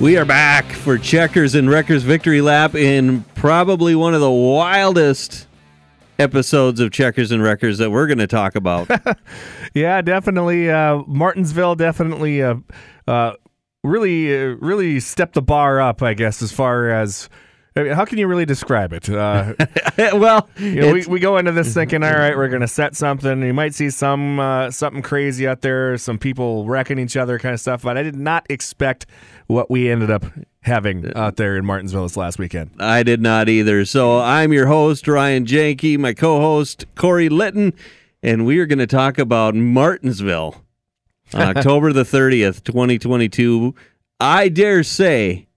We are back for Checkers and Wreckers Victory Lap in probably one of the wildest episodes of Checkers and Wreckers that we're going to talk about. yeah, definitely. Uh, Martinsville definitely uh, uh, really, uh, really stepped the bar up, I guess, as far as. I mean, how can you really describe it? Uh, well, you know, we, we go into this thinking, all right, we're going to set something. You might see some uh, something crazy out there, some people wrecking each other, kind of stuff. But I did not expect what we ended up having out there in Martinsville this last weekend. I did not either. So I'm your host, Ryan Janke, my co host, Corey Litton, and we are going to talk about Martinsville on October the 30th, 2022. I dare say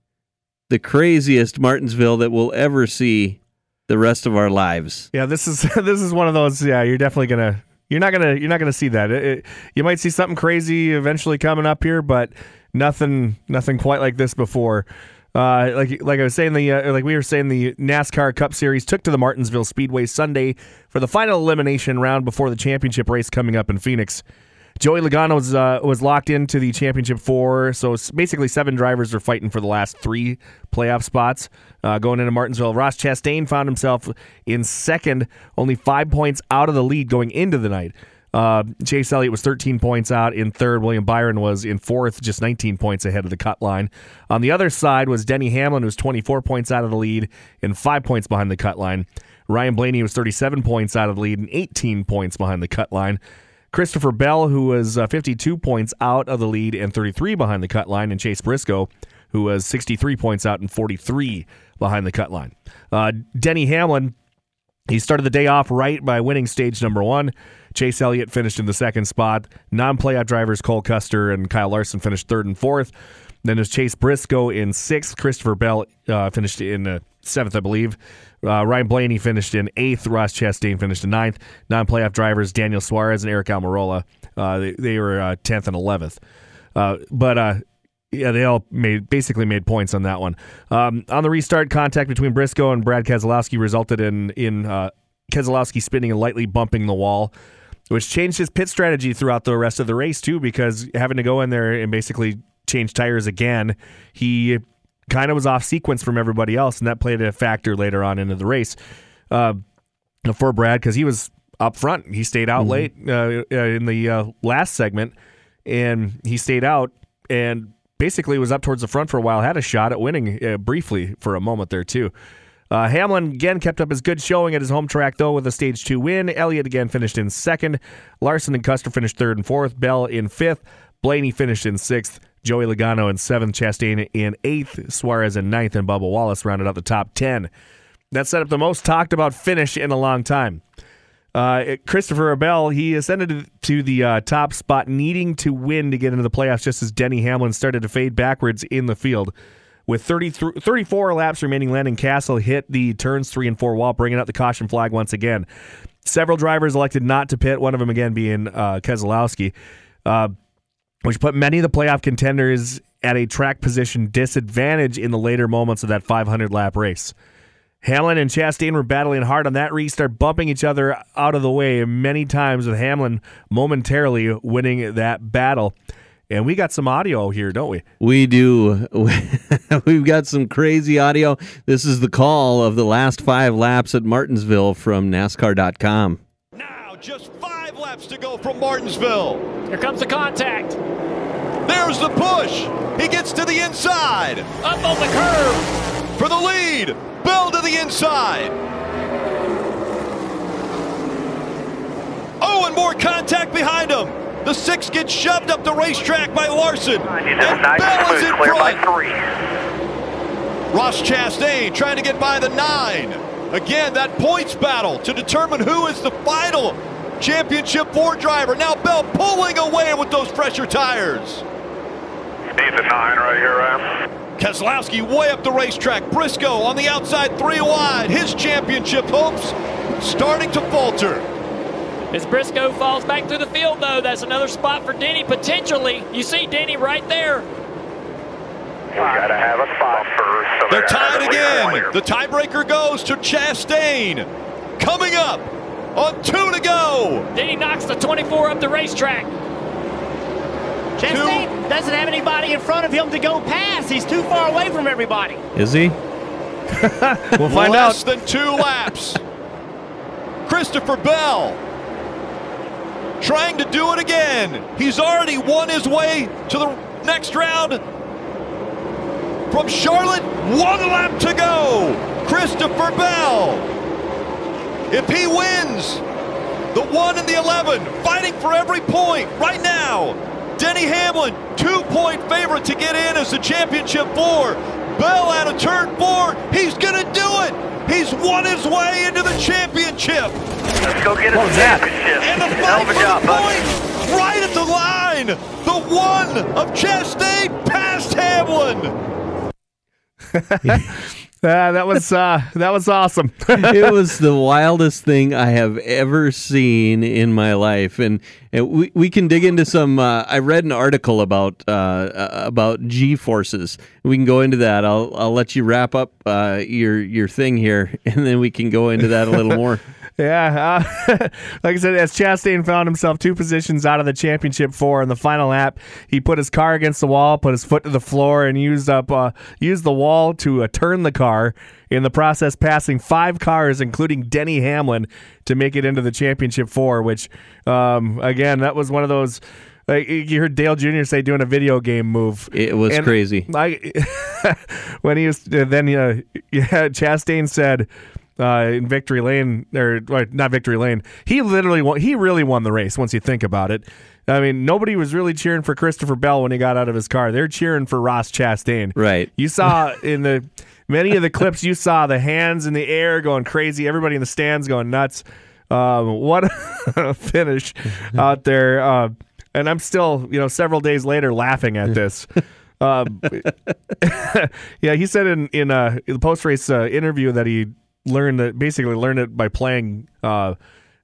the craziest Martinsville that we'll ever see the rest of our lives. Yeah, this is this is one of those. Yeah, you're definitely gonna. You're not gonna. You're not gonna see that. It, it, you might see something crazy eventually coming up here, but nothing. Nothing quite like this before. Uh, like like I was saying, the uh, like we were saying, the NASCAR Cup Series took to the Martinsville Speedway Sunday for the final elimination round before the championship race coming up in Phoenix. Joey Logano was uh, was locked into the championship four, so basically seven drivers are fighting for the last three playoff spots uh, going into Martinsville. Ross Chastain found himself in second, only five points out of the lead going into the night. Uh, Chase Elliott was 13 points out in third. William Byron was in fourth, just 19 points ahead of the cut line. On the other side was Denny Hamlin, who was 24 points out of the lead and five points behind the cut line. Ryan Blaney was 37 points out of the lead and 18 points behind the cut line. Christopher Bell, who was uh, 52 points out of the lead and 33 behind the cut line, and Chase Briscoe, who was 63 points out and 43 behind the cut line. Uh, Denny Hamlin, he started the day off right by winning stage number one. Chase Elliott finished in the second spot. Non playoff drivers Cole Custer and Kyle Larson finished third and fourth. Then there's Chase Briscoe in sixth. Christopher Bell uh, finished in uh, seventh, I believe. Uh, Ryan Blaney finished in eighth. Ross Chastain finished in ninth. Non-playoff drivers Daniel Suarez and Aric Almirola. Uh, they, they, were uh, tenth and eleventh. Uh, but uh, yeah, they all made basically made points on that one. Um, on the restart, contact between Briscoe and Brad Keselowski resulted in in uh, Keselowski spinning and lightly bumping the wall, which changed his pit strategy throughout the rest of the race too. Because having to go in there and basically change tires again, he kind of was off sequence from everybody else, and that played a factor later on into the race uh, for Brad because he was up front. He stayed out mm-hmm. late uh, in the uh, last segment, and he stayed out and basically was up towards the front for a while. Had a shot at winning uh, briefly for a moment there too. Uh, Hamlin again kept up his good showing at his home track, though, with a stage two win. Elliott again finished in second. Larson and Custer finished third and fourth. Bell in fifth. Blaney finished in sixth. Joey Logano in seventh, Chastain in eighth, Suarez in ninth, and Bubba Wallace rounded out the top 10. That set up the most talked about finish in a long time. Uh, Christopher Bell, he ascended to the uh, top spot, needing to win to get into the playoffs, just as Denny Hamlin started to fade backwards in the field. With 34 laps remaining, Landon Cassill hit the turns three and four wall, bringing out the caution flag once again. Several drivers elected not to pit, one of them again being uh, Keselowski. Uh, which put many of the playoff contenders at a track position disadvantage in the later moments of that 500 lap race. Hamlin and Chastain were battling hard on that restart, bumping each other out of the way many times, with Hamlin momentarily winning that battle. And we got some audio here, don't we? We do. We've got some crazy audio. This is the call of the last five laps at Martinsville from NASCAR.com. Now, just five laps to go from Martinsville. Here comes the contact. There's the push. He gets to the inside. Up on the curve. For the lead. Bell to the inside. Oh, and more contact behind him. The six gets shoved up the racetrack by Larson. And Bell is in front. Ross Chastain trying to get by the nine. Again, that points battle to determine who is the final championship four driver. Now Bell pulling away with those fresher tires. Need the nine right here, Ram. Keselowski way up the racetrack. Briscoe on the outside, three wide. His championship hopes starting to falter. As Briscoe falls back through the field, though, that's another spot for Denny potentially. You see Denny right there. We gotta have a spot first. So they're tied again. The tiebreaker goes to Chastain. Coming up on two to go. Denny knocks the 24 up the racetrack. Chastain. Two doesn't have anybody in front of him to go past. He's too far away from everybody. Is he? We'll find Less out. than two laps. Christopher Bell trying to do it again. He's already won his way to the next round. From Charlotte, one lap to go. Christopher Bell. If he wins, the 1 and the 11, fighting for every point right now. Denny Hamlin, two point favorite to get in as the championship four. Bell out of turn four. He's going to do it. He's won his way into the championship. Let's go get What us was a that? championship. And the Hell fight for job, the bud. right at the line. The one of Chastain past Hamlin. Uh, that was uh, that was awesome. it was the wildest thing I have ever seen in my life, and, and we, we can dig into some. Uh, I read an article about uh, uh, about G forces. We can go into that. I'll I'll let you wrap up uh, your your thing here, and then we can go into that a little more. Yeah, uh, like I said, as Chastain found himself two positions out of the championship four in the final lap, he put his car against the wall, put his foot to the floor, and used up uh, used the wall to uh, turn the car. In the process, passing five cars, including Denny Hamlin, to make it into the championship four. Which, um, again, that was one of those. Like you heard Dale Jr. say, doing a video game move. It was And crazy. I when he was then uh, yeah, Chastain said uh, in victory lane or not victory lane, he literally won, he really won the race. Once you think about it, I mean nobody was really cheering for Christopher Bell when he got out of his car. They're cheering for Ross Chastain. Right. You saw in the many of the clips you saw the hands in the air going crazy. Everybody in the stands going nuts. Um, what a finish out there. Uh, and I'm still, you know, several days later laughing at this. Um, yeah, he said in in, uh, in the post race uh, interview that he learned that basically learned it by playing uh,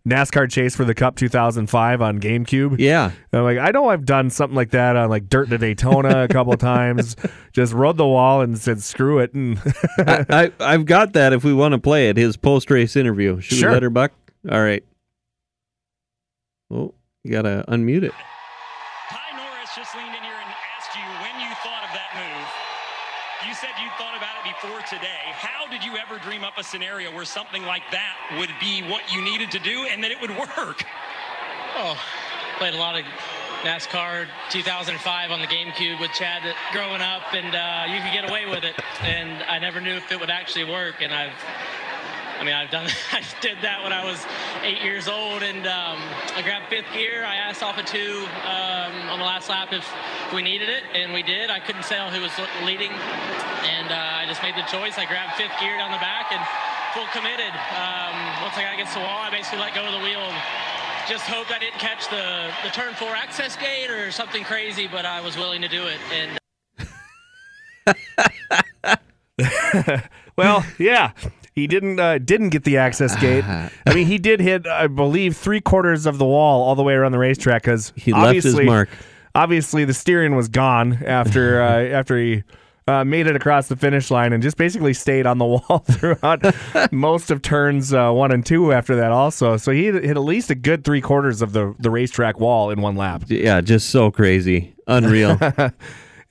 NASCAR Chase for the Cup 2005 on GameCube. Yeah. I'm like, I know I've done something like that on like Dirt to Daytona a couple of times. Just rode the wall and said screw it, and I, I I've got that. If we want to play it, his post race interview. Should Sure. we let her buck? All right. Oh, you gotta unmute it. Ty Norris just leaned in here and asked you when you thought of that move. You said you thought about it before today. How did you ever dream up a scenario where something like that would be what you needed to do and that it would work? Oh, played a lot of NASCAR 2005 on the GameCube with Chad growing up, and uh, you could get away with it. And I never knew if it would actually work. And I've, I mean, I've done, I did that when I was eight years old, and um, I grabbed fifth gear. I asked off of two um, on the last lap if we needed it, and we did. I couldn't tell who was leading, and uh, I just made the choice. I grabbed fifth gear down the back and full committed. Um, once I got against the wall, I basically let go of the wheel. And, just hoped I didn't catch the, the turn four access gate or something crazy, but I was willing to do it. And well, yeah. He didn't uh, didn't get the access gate. I mean, he did hit, I believe, three quarters of the wall all the way around the racetrack because He left his mark. Obviously, the steering was gone after uh, after he uh, made it across the finish line and just basically stayed on the wall throughout most of turns uh, one and two. After that, also, so he hit at least a good three quarters of the the racetrack wall in one lap. Yeah, just so crazy, unreal.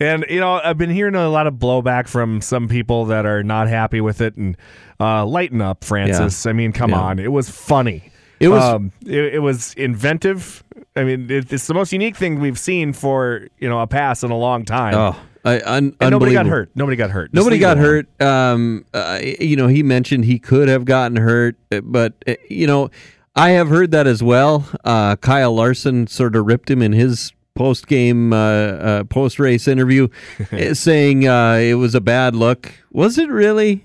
And you know, I've been hearing a lot of blowback from some people that are not happy with it. And uh, lighten up, Francis. I mean, come Yeah. on, it was funny. It was- Um, it, it was inventive. I mean, it, it's the most unique thing we've seen for you know a pass in a long time. oh, I, un- nobody got hurt. Nobody got hurt. Just Nobody got hurt. Um, uh, you know, he mentioned he could have gotten hurt, uh, but uh, you know, I have heard that as well. Uh, Kyle Larson sort of ripped him in his post game, uh, uh, post race interview, uh, saying uh, it was a bad look. Was it really?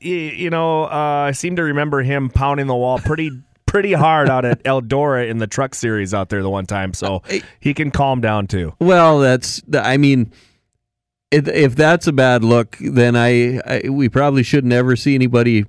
You know, uh, I seem to remember him pounding the wall pretty. Pretty hard out at Eldora in the truck series out there the one time, so he can calm down too. Well, that's. I mean, if, if that's a bad look, then I, I we probably should never see anybody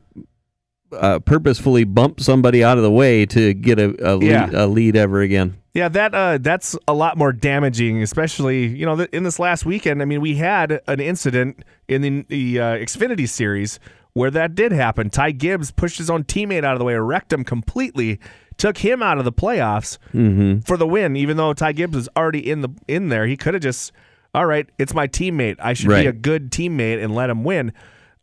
uh, purposefully bump somebody out of the way to get a a, Yeah. lead, a lead ever again. Yeah, that uh, that's a lot more damaging, especially you know in this last weekend. I mean, we had an incident in the, the uh, Xfinity series where that did happen. Ty Gibbs pushed his own teammate out of the way, wrecked him completely. took him out of the playoffs Mm-hmm. for the win, even though Ty Gibbs is already in the in there. He could have just, all right, it's my teammate. I should Right. be a good teammate and let him win.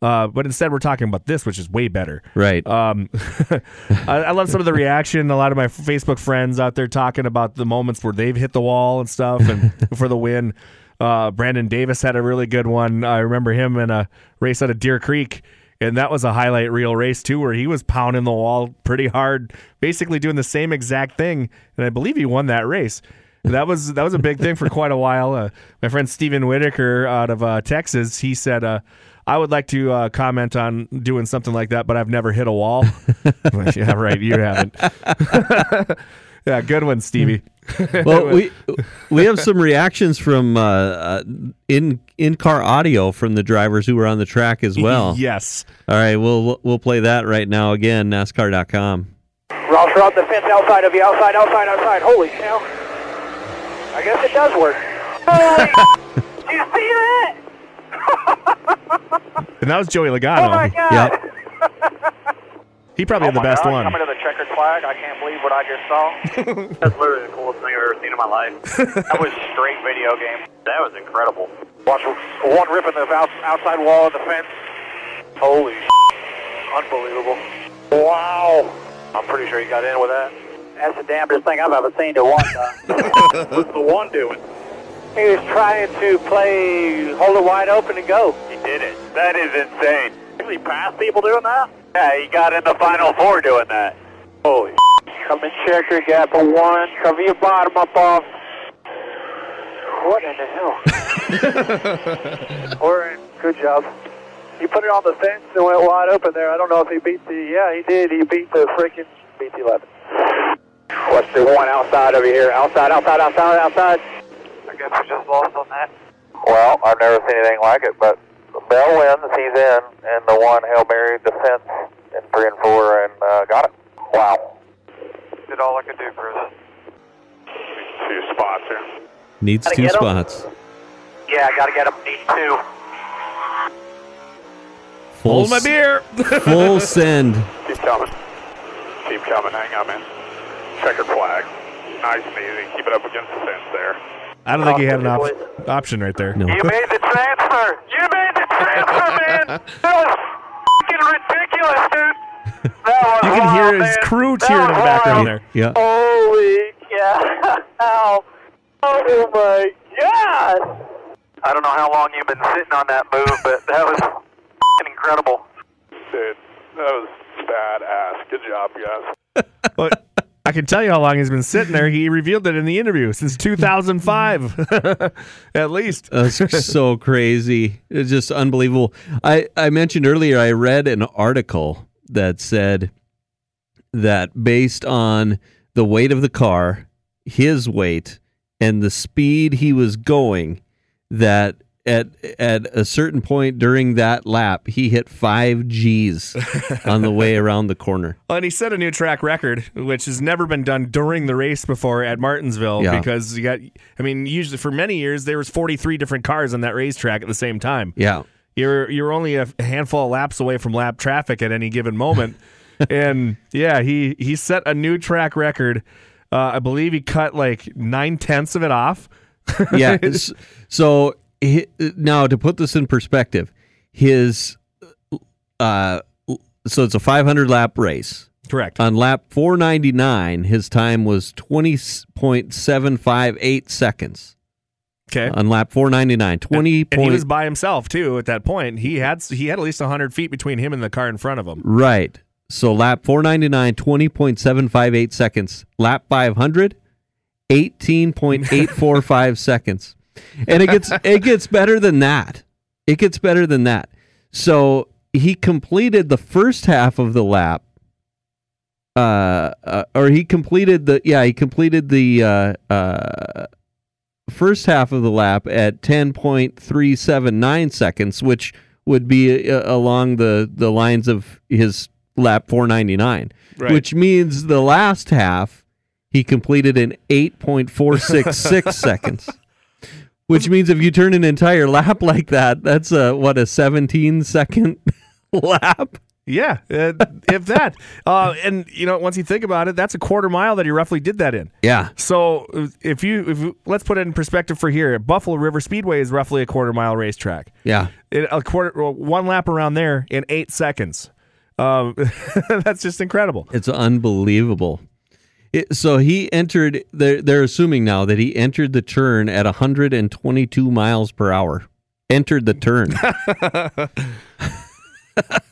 Uh, but instead, we're talking about this, which is way better. Right. Um, I, I love some of the reaction. A lot of my Facebook friends out there talking about the moments where they've hit the wall and stuff, and for the win. Uh, Brandon Davis had a really good one. I remember him in a race out of Deer Creek, and that was a highlight reel race too, where he was pounding the wall pretty hard, basically doing the same exact thing. And I believe he won that race. That was that was a big thing for quite a while. Uh, my friend Steven Whitaker out of uh, Texas, he said, uh, "I would like to uh, comment on doing something like that, but I've never hit a wall." yeah, right. You haven't. yeah, good one, Stevie. well, we we have some reactions from uh, uh, in in car audio from the drivers who were on the track as well. yes. All right, we'll we'll play that right now again. NASCAR.com. Ross, we're on the fence outside of you. Outside, outside, outside. Holy cow. I guess it does work. Holy Did you see that? And that was Joey Logano. Oh my God. Yep. He probably oh, had the best one. Coming to the checkered flag. I can't believe what I just saw. That's literally the coolest thing I've ever seen in my life. that was straight video game. That was incredible. Watch one ripping the outside wall of the fence. Holy Unbelievable. Wow. I'm pretty sure he got in with that. That's the damnedest thing I've ever seen to one. What's the one doing? He was trying to play, hold it wide open and go. He did it. That is insane. Usually pass people doing that? Yeah, he got in the final four doing that. Holy Come and check your gap of one. Cover your bottom up off. What in the hell? We're. Good job. He put it on the fence and went wide open there. I don't know if he beat the. Yeah, he did. He beat the freaking. Beat the 11. What's the one outside over here? Outside, outside, outside, outside. I guess we just lost on that. Well, I've never seen anything like it, but Bell wins. He's in, and the one Hail Mary defense in three and four, and uh, got it. Wow. Did all I could do, Bruce. Two spots here. Needs Gotta two get 'em. spots. Yeah, I gotta get him. Need two. Full Hold my beer. Full send. Keep coming. Keep coming. Hang on, man. Checkered flag. Nice and easy. Keep it up against the fence there. I don't think he had an op- option right there. No. You made the transfer. You made the transfer, man. That was fucking ridiculous, dude. That was You can wild, hear his man. crew cheering in the background wild. there. Yeah. Holy cow. Oh my god. I don't know how long you've been sitting on that move, but that was f***ing incredible. Dude, that was badass. Good job, guys. But I can tell you how long he's been sitting there. He revealed it in the interview since 2005, at least. That's so crazy. It's just unbelievable. I, I mentioned earlier, I read an article that said that based on the weight of the car, his weight, and the speed he was going, that at at a certain point during that lap, he hit five G's on the way around the corner. Well, and he set a new track record, which has never been done during the race before at Martinsville. Yeah. Because you got, I mean, usually for many years there was 43 different cars on that racetrack at the same time. Yeah. You're you're only a handful of laps away from lap traffic at any given moment, and yeah, he he set a new track record. Uh, I believe he cut like nine tenths of it off. yeah. So now to put this in perspective, his uh, so it's a 500 lap race. Correct. On lap 499, his time was 20.758 seconds. Okay. On lap 499, 20. and he was by himself too at that point. He had he had at least hundred feet between him and the car in front of him. Right. So lap 499, 20.758 seconds. Lap 500, 18.845 seconds. And it gets it gets better than that. It gets better than that. So he completed the first half of the lap uh, uh or he completed the yeah, he completed the uh uh first half of the lap at 10.379 seconds, which would be uh, along the, the lines of his lap 499, Right. which means the last half he completed in 8.466 seconds. Which means if you turn an entire lap like that, that's a what a 17 second lap. Yeah, uh, if that. Uh, and you know, once you think about it, that's a quarter mile that he roughly did that in. Yeah. So if you if let's put it in perspective for here, Buffalo River Speedway is roughly a quarter mile racetrack. Yeah. It, a quarter, well, one lap around there in eight seconds. Um, that's just incredible. It's unbelievable. It, so he entered. They're, they're assuming now that he entered the turn at 122 miles per hour. Entered the turn.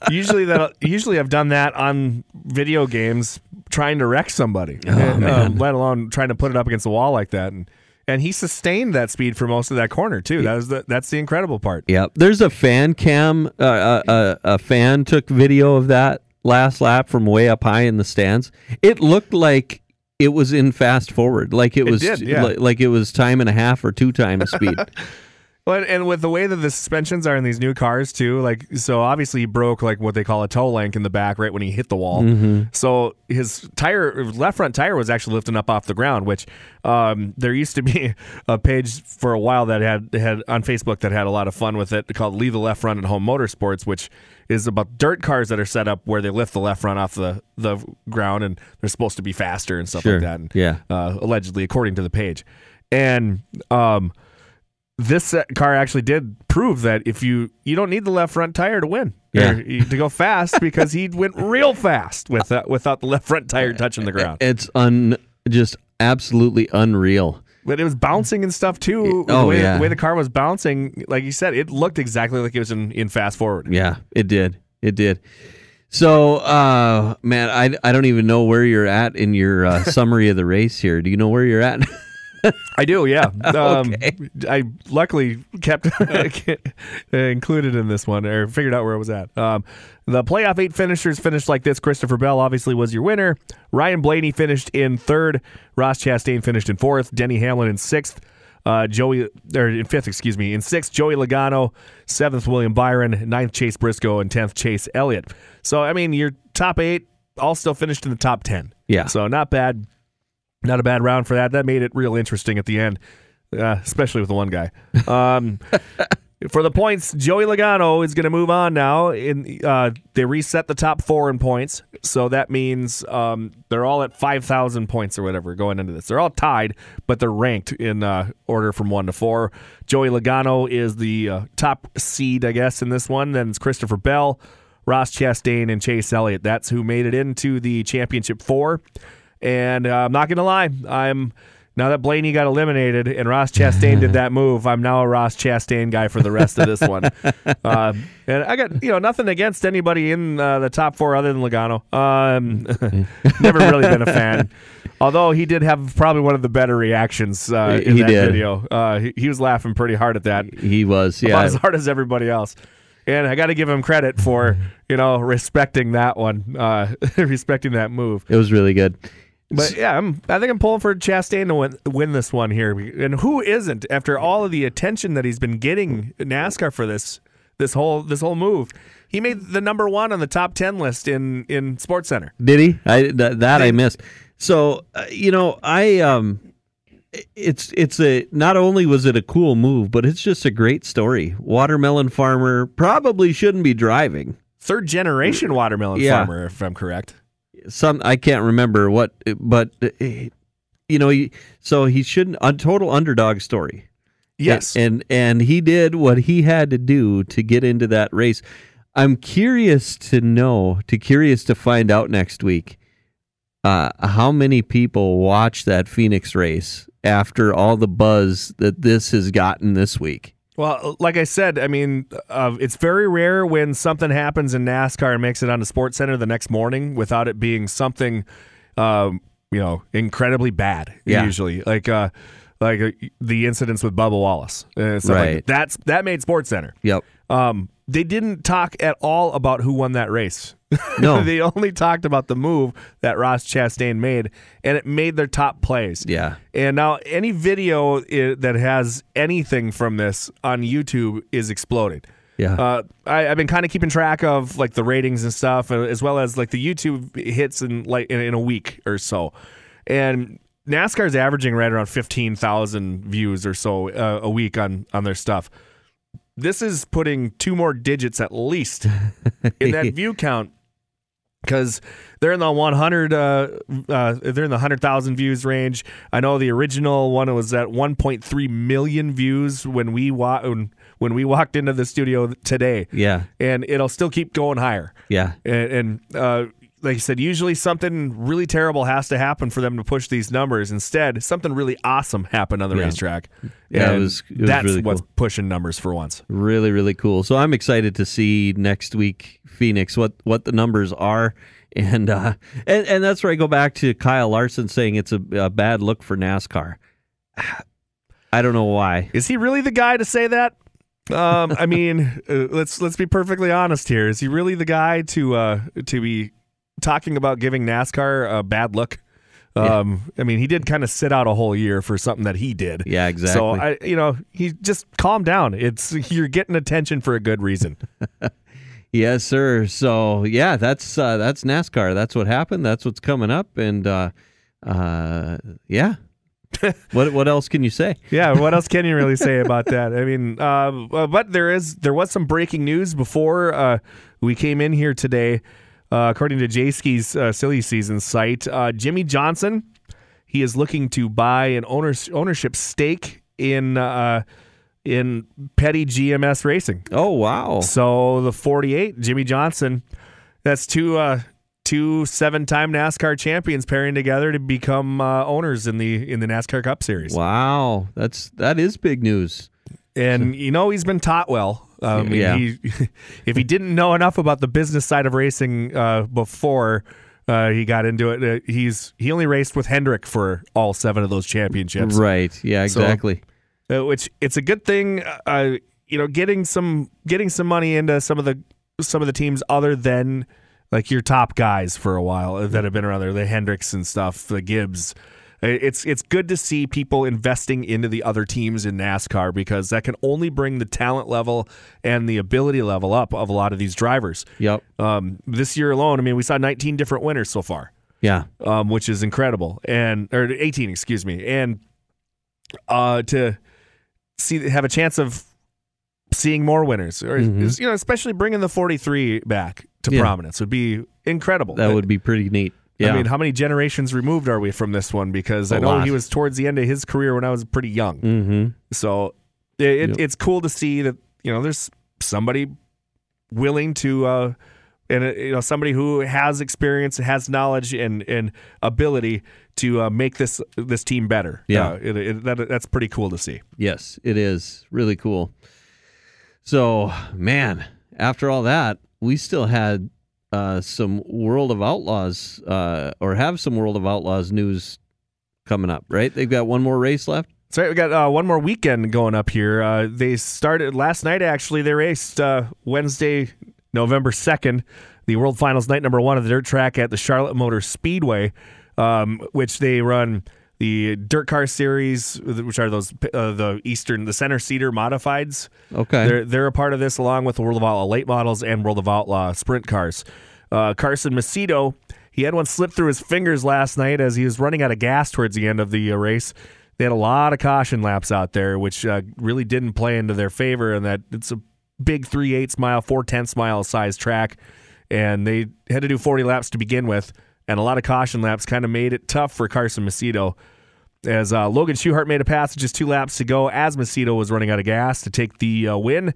usually that usually I've done that on video games trying to wreck somebody, Oh, And, uh, let alone trying to put it up against the wall like that. And and he sustained that speed for most of that corner too. That was the that's the incredible part. Yep. There's a fan cam. Uh, uh, uh, a fan took video of that last lap from way up high in the stands. It looked like it was in fast forward, like it It was did, yeah. li- like it was time and a half or two times speed. Well, and with the way that the suspensions are in these new cars too, like so obviously he broke like what they call a toe link in the back right when he hit the wall. Mhm. So his tire, left front tire, was actually lifting up off the ground. Which um, there used to be a page for a while that had had on Facebook that had a lot of fun with it called "Leave the Left Front at Home Motorsports," which is about dirt cars that are set up where they lift the left front off the the ground and they're supposed to be faster and stuff Sure. like that. And, Yeah. uh, allegedly according to the page, and um this uh, car actually did prove that if you you don't need the left front tire to win Yeah. to go fast because he went real fast with uh, without the left front tire touching the ground. It's un just absolutely unreal. But it was bouncing and stuff too. Oh, the, way, yeah. the way the car was bouncing, like you said, it looked exactly like it was in, in fast forward. Yeah, it did. It did. So, uh, man, I, I don't even know where you're at in your uh, summary of the race here. Do you know where you're at? I do, yeah. Um, Okay. I luckily kept included in this one, or figured out where it was at. Um, the playoff eight finishers finished like this. Christopher Bell obviously was your winner. Ryan Blaney finished in third. Ross Chastain finished in fourth. Denny Hamlin in sixth. Uh, Joey, or in fifth, excuse me. In sixth, Joey Logano. Seventh, William Byron. Ninth, Chase Briscoe. And tenth, Chase Elliott. So, I mean, your top eight all still finished in the top 10. Yeah. So, not bad. Not a bad round for that. That made it real interesting at the end, uh, especially with the one guy. Um, for the points, Joey Logano is going to move on now. In uh, they reset the top four in points, so that means um, they're all at five thousand points or whatever going into this. They're all tied, but they're ranked in uh, order from one to four. Joey Logano is the uh, top seed, I guess, in this one. Then it's Christopher Bell, Ross Chastain, and Chase Elliott. That's who made it into the championship four. And uh, I'm not going to lie, I'm now that Blaney got eliminated and Ross Chastain did that move. I'm now a Ross Chastain guy for the rest of this one. Uh, and I got you know nothing against anybody in uh, the top four other than Logano. Um, never really been a fan. Although he did have probably one of the better reactions uh, in He that did. video. Uh, he, he was laughing pretty hard at that he was, about yeah. as hard as everybody else. And I got to give him credit for you know respecting that one, uh, respecting that move. It was really good. But yeah, I'm, I think I'm pulling for Chastain to win, win this one here. And who isn't after all of the attention that he's been getting NASCAR for this this whole this whole move? He made the number one on the top ten list in in Sports Center. Did he? I th- that I missed. So uh, you know, I um, it's it's a not only was it a cool move, but it's just a great story. Watermelon farmer probably shouldn't be driving. Third generation watermelon Yeah. farmer, if I'm correct. Some I can't remember what, but uh, you know, he, so he shouldn't a total underdog story. Yes. and, and and he did what he had to do to get into that race. I'm curious to know, to curious to find out next week, uh, how many people watch that Phoenix race after all the buzz that this has gotten this week. Well, like I said, I mean, uh, it's very rare when something happens in NASCAR and makes it on the Sports Center the next morning without it being something, um, you know, incredibly bad. Yeah. Usually, like uh, like uh, the incidents with Bubba Wallace, and stuff like Right. that. That's that made Sports Center. Yep. Um, they didn't talk at all about who won that race. No. they only talked about the move that Ross Chastain made, and it made their top plays. Yeah. And now any video i- that has anything from this on YouTube is exploded. Yeah. Uh, I, I've been kind of keeping track of like the ratings and stuff, uh, as well as like the YouTube hits in like in, in a week or so. And NASCAR's averaging right around fifteen thousand views or so uh, a week on on their stuff. This is putting two more digits at least in that view count because they're in the 100 uh, uh, they're in the 100,000 views range. I know the original one was at 1.3 million views when we wa- when, when we walked into the studio today. Yeah. And it'll still keep going higher. Yeah. And, and uh, like I said, usually something really terrible has to happen for them to push these numbers. Instead, something really awesome happened on the Yeah. racetrack. Yeah, it was- it was that's really what's cool. pushing numbers for once. Really, really cool. So I'm excited to see next week Phoenix what what the numbers are, and uh, and and that's where I go back to Kyle Larson saying it's a, a bad look for NASCAR. I don't know why. Is he really the guy to say that? Um, I mean, uh, let's let's be perfectly honest here. Is he really the guy to uh, to be talking about giving NASCAR a bad look? Um, I mean, he did kind of sit out a whole year for something that he did. Yeah, exactly. So I, you know, he just calm down. It's you're getting attention for a good reason. Yes, sir. So yeah, that's uh, that's NASCAR. That's what happened. That's what's coming up, and uh, uh, yeah. what what else can you say? yeah, what else can you really say about that? I mean, uh, but there is there was some breaking news before uh, we came in here today. Uh, according to Jayski's uh, silly season site, uh, Jimmie Johnson he is looking to buy an owners, ownership stake in uh, in Petty GMS Racing. Oh wow! So the 48, Jimmie Johnson, that's two uh, two seven-time NASCAR champions pairing together to become uh, owners in the in the NASCAR Cup Series. Wow, that's that is big news. And you know he's been taught well. Uh, I mean, Yeah. he, if he didn't know enough about the business side of racing uh, before uh, he got into it, uh, he's he only raced with Hendrick for all seven of those championships. Right? Yeah, So- exactly. uh, which it's a good thing. Uh, you know, getting some getting some money into some of the some of the teams other than like your top guys for a while that have been around there, the Hendricks and stuff, the Gibbs. Uh, It's it's good to see people investing into the other teams in NASCAR because that can only bring the talent level and the ability level up of a lot of these drivers. Yep. Um, this year alone, I mean, we saw 19 different winners so far Yeah. um, which is incredible, and or 18, excuse me, and uh, to see have a chance of seeing more winners, or Mhm. you know, especially bringing the 43 back to Yeah. prominence would be incredible. That would be pretty neat. Yeah. I mean, how many generations removed are we from this one? Because I A know lot. he was towards the end of his career when I was pretty young. mm-hmm. So it, it, Yep. it's cool to see that you know there's somebody willing to uh, and uh, you know somebody who has experience, has knowledge, and and ability to uh, make this this team better. Yeah. Uh, it, it, that, that's pretty cool to see. Yes, it is really cool. So, man, after all that, we still had uh, some World of Outlaws, uh, or have some World of Outlaws news coming up. Right? They've got one more race left. So we got uh, one more weekend going up here. Uh, they started last night. Actually, they raced uh, Wednesday, November second, the World Finals night number one of the dirt track at the Charlotte Motor Speedway, um, which they run the dirt car series, which are those uh, the Eastern the center seater modifieds. Okay. They're they're a part of this along with the World of Outlaw late models and World of Outlaw sprint cars. Uh, Carson Macedo, he had one slip through his fingers last night as he was running out of gas towards the end of the uh, race. They had a lot of caution laps out there, which uh, really didn't play into their favor. And that it's a big three eighths mile, four tenths mile size track, and they had to do forty laps to begin with, and a lot of caution laps kind of made it tough for Carson Macedo as uh, Logan Schuchart made a pass just two laps to go as Macedo was running out of gas to take the uh, win.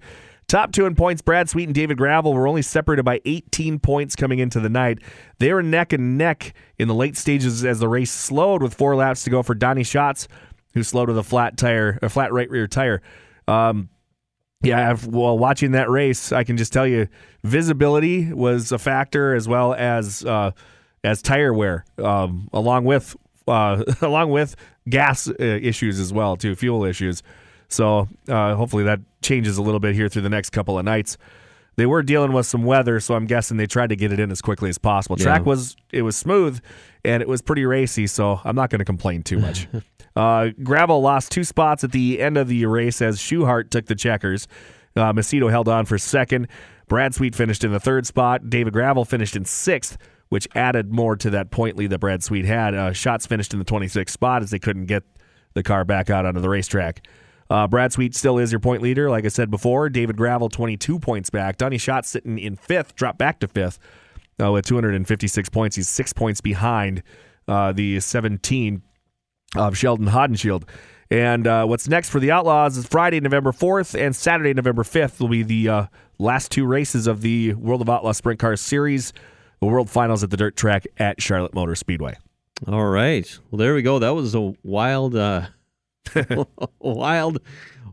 Top two in points, Brad Sweet and David Gravel were only separated by 18 points coming into the night. They were neck and neck in the late stages as the race slowed with four laps to go for Donny Schatz, who slowed with a flat tire, a flat right rear tire. Um, yeah, I've, well, watching that race, I can just tell you, visibility was a factor as well as uh, as tire wear, um, along with uh, along with gas uh, issues as well, too, fuel issues. So uh, hopefully that changes a little bit here through the next couple of nights. They were dealing with some weather, so I'm guessing they tried to get it in as quickly as possible. Track was it was smooth and it was pretty racy, so I'm not going to complain too much. uh, Gravel lost two spots at the end of the race as Schuchart took the checkers. Uh, Macedo held on for second. Brad Sweet finished in the third spot. David Gravel finished in sixth, which added more to that point lead that Brad Sweet had. Uh, Schatz finished in the 26th spot as they couldn't get the car back out onto the racetrack. Uh, Brad Sweet still is your point leader, like I said before. David Gravel, 22 points back. Donny Schatz sitting in fifth, dropped back to fifth. uh, with 256 points. He's six points behind uh, the 17 of Sheldon Haudenschild. And uh, what's next for the Outlaws is Friday, November 4th, and Saturday, November 5th will be the uh, last two races of the World of Outlaw Sprint Car Series, the World Finals at the dirt track at Charlotte Motor Speedway. All right. Well, there we go. That was a wild, uh, wild,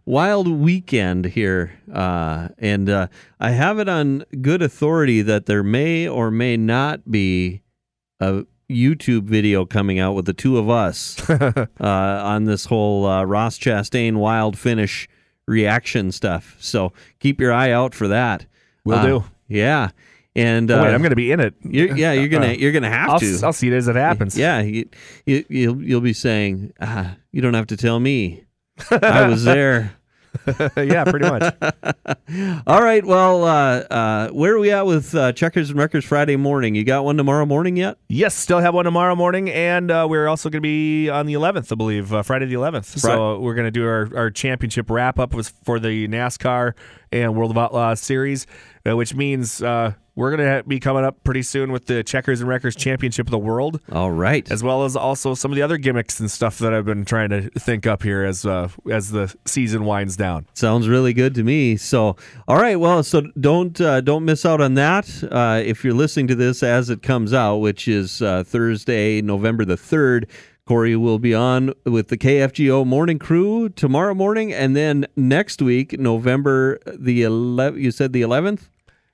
wild weekend here, uh, and uh, I have it on good authority that there may or may not be a YouTube video coming out with the two of us uh, on this whole uh, Ross Chastain wild finish reaction stuff. So keep your eye out for that. Will Uh, do. Yeah, and uh, Oh, wait, I'm going to be in it. you're, yeah, you're gonna you're gonna have I'll, to. I'll see it as it happens. Yeah, you, you, you'll you'll be saying, ah, you don't have to tell me. I was there. yeah, pretty much. All right. Well, uh, uh, where are we at with uh, Checkers and Wreckers Friday morning? You got one tomorrow morning yet? Yes, still have one tomorrow morning, and uh, we're also going to be on the 11th, I believe, uh, Friday the 11th. So we're going to do our, our championship wrap up for the NASCAR and World of Outlaws series, uh, which means uh, we're going to be coming up pretty soon with the Checkers and Wreckers Championship of the World, All right. as well as also some of the other gimmicks and stuff that I've been trying to think up here as uh, as the season winds down. Sounds really good to me. So, all right. Well, so don't uh, don't miss out on that. Uh, if you're listening to this as it comes out, which is uh, Thursday, November the third. Corey will be on with the KFGO morning crew tomorrow morning, and then next week, November the 11th. You said the 11th.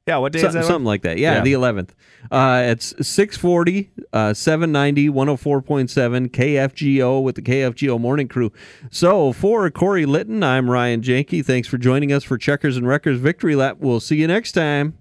Yeah, what day So- is that? something like that. Yeah, Yeah. the 11th. Uh, it's 640, uh, 790, 104.7 KFGO with the KFGO morning crew. So for Corey Litton, I'm Ryan Janke. Thanks for joining us for Checkers and Wreckers Victory Lap. We'll see you next time.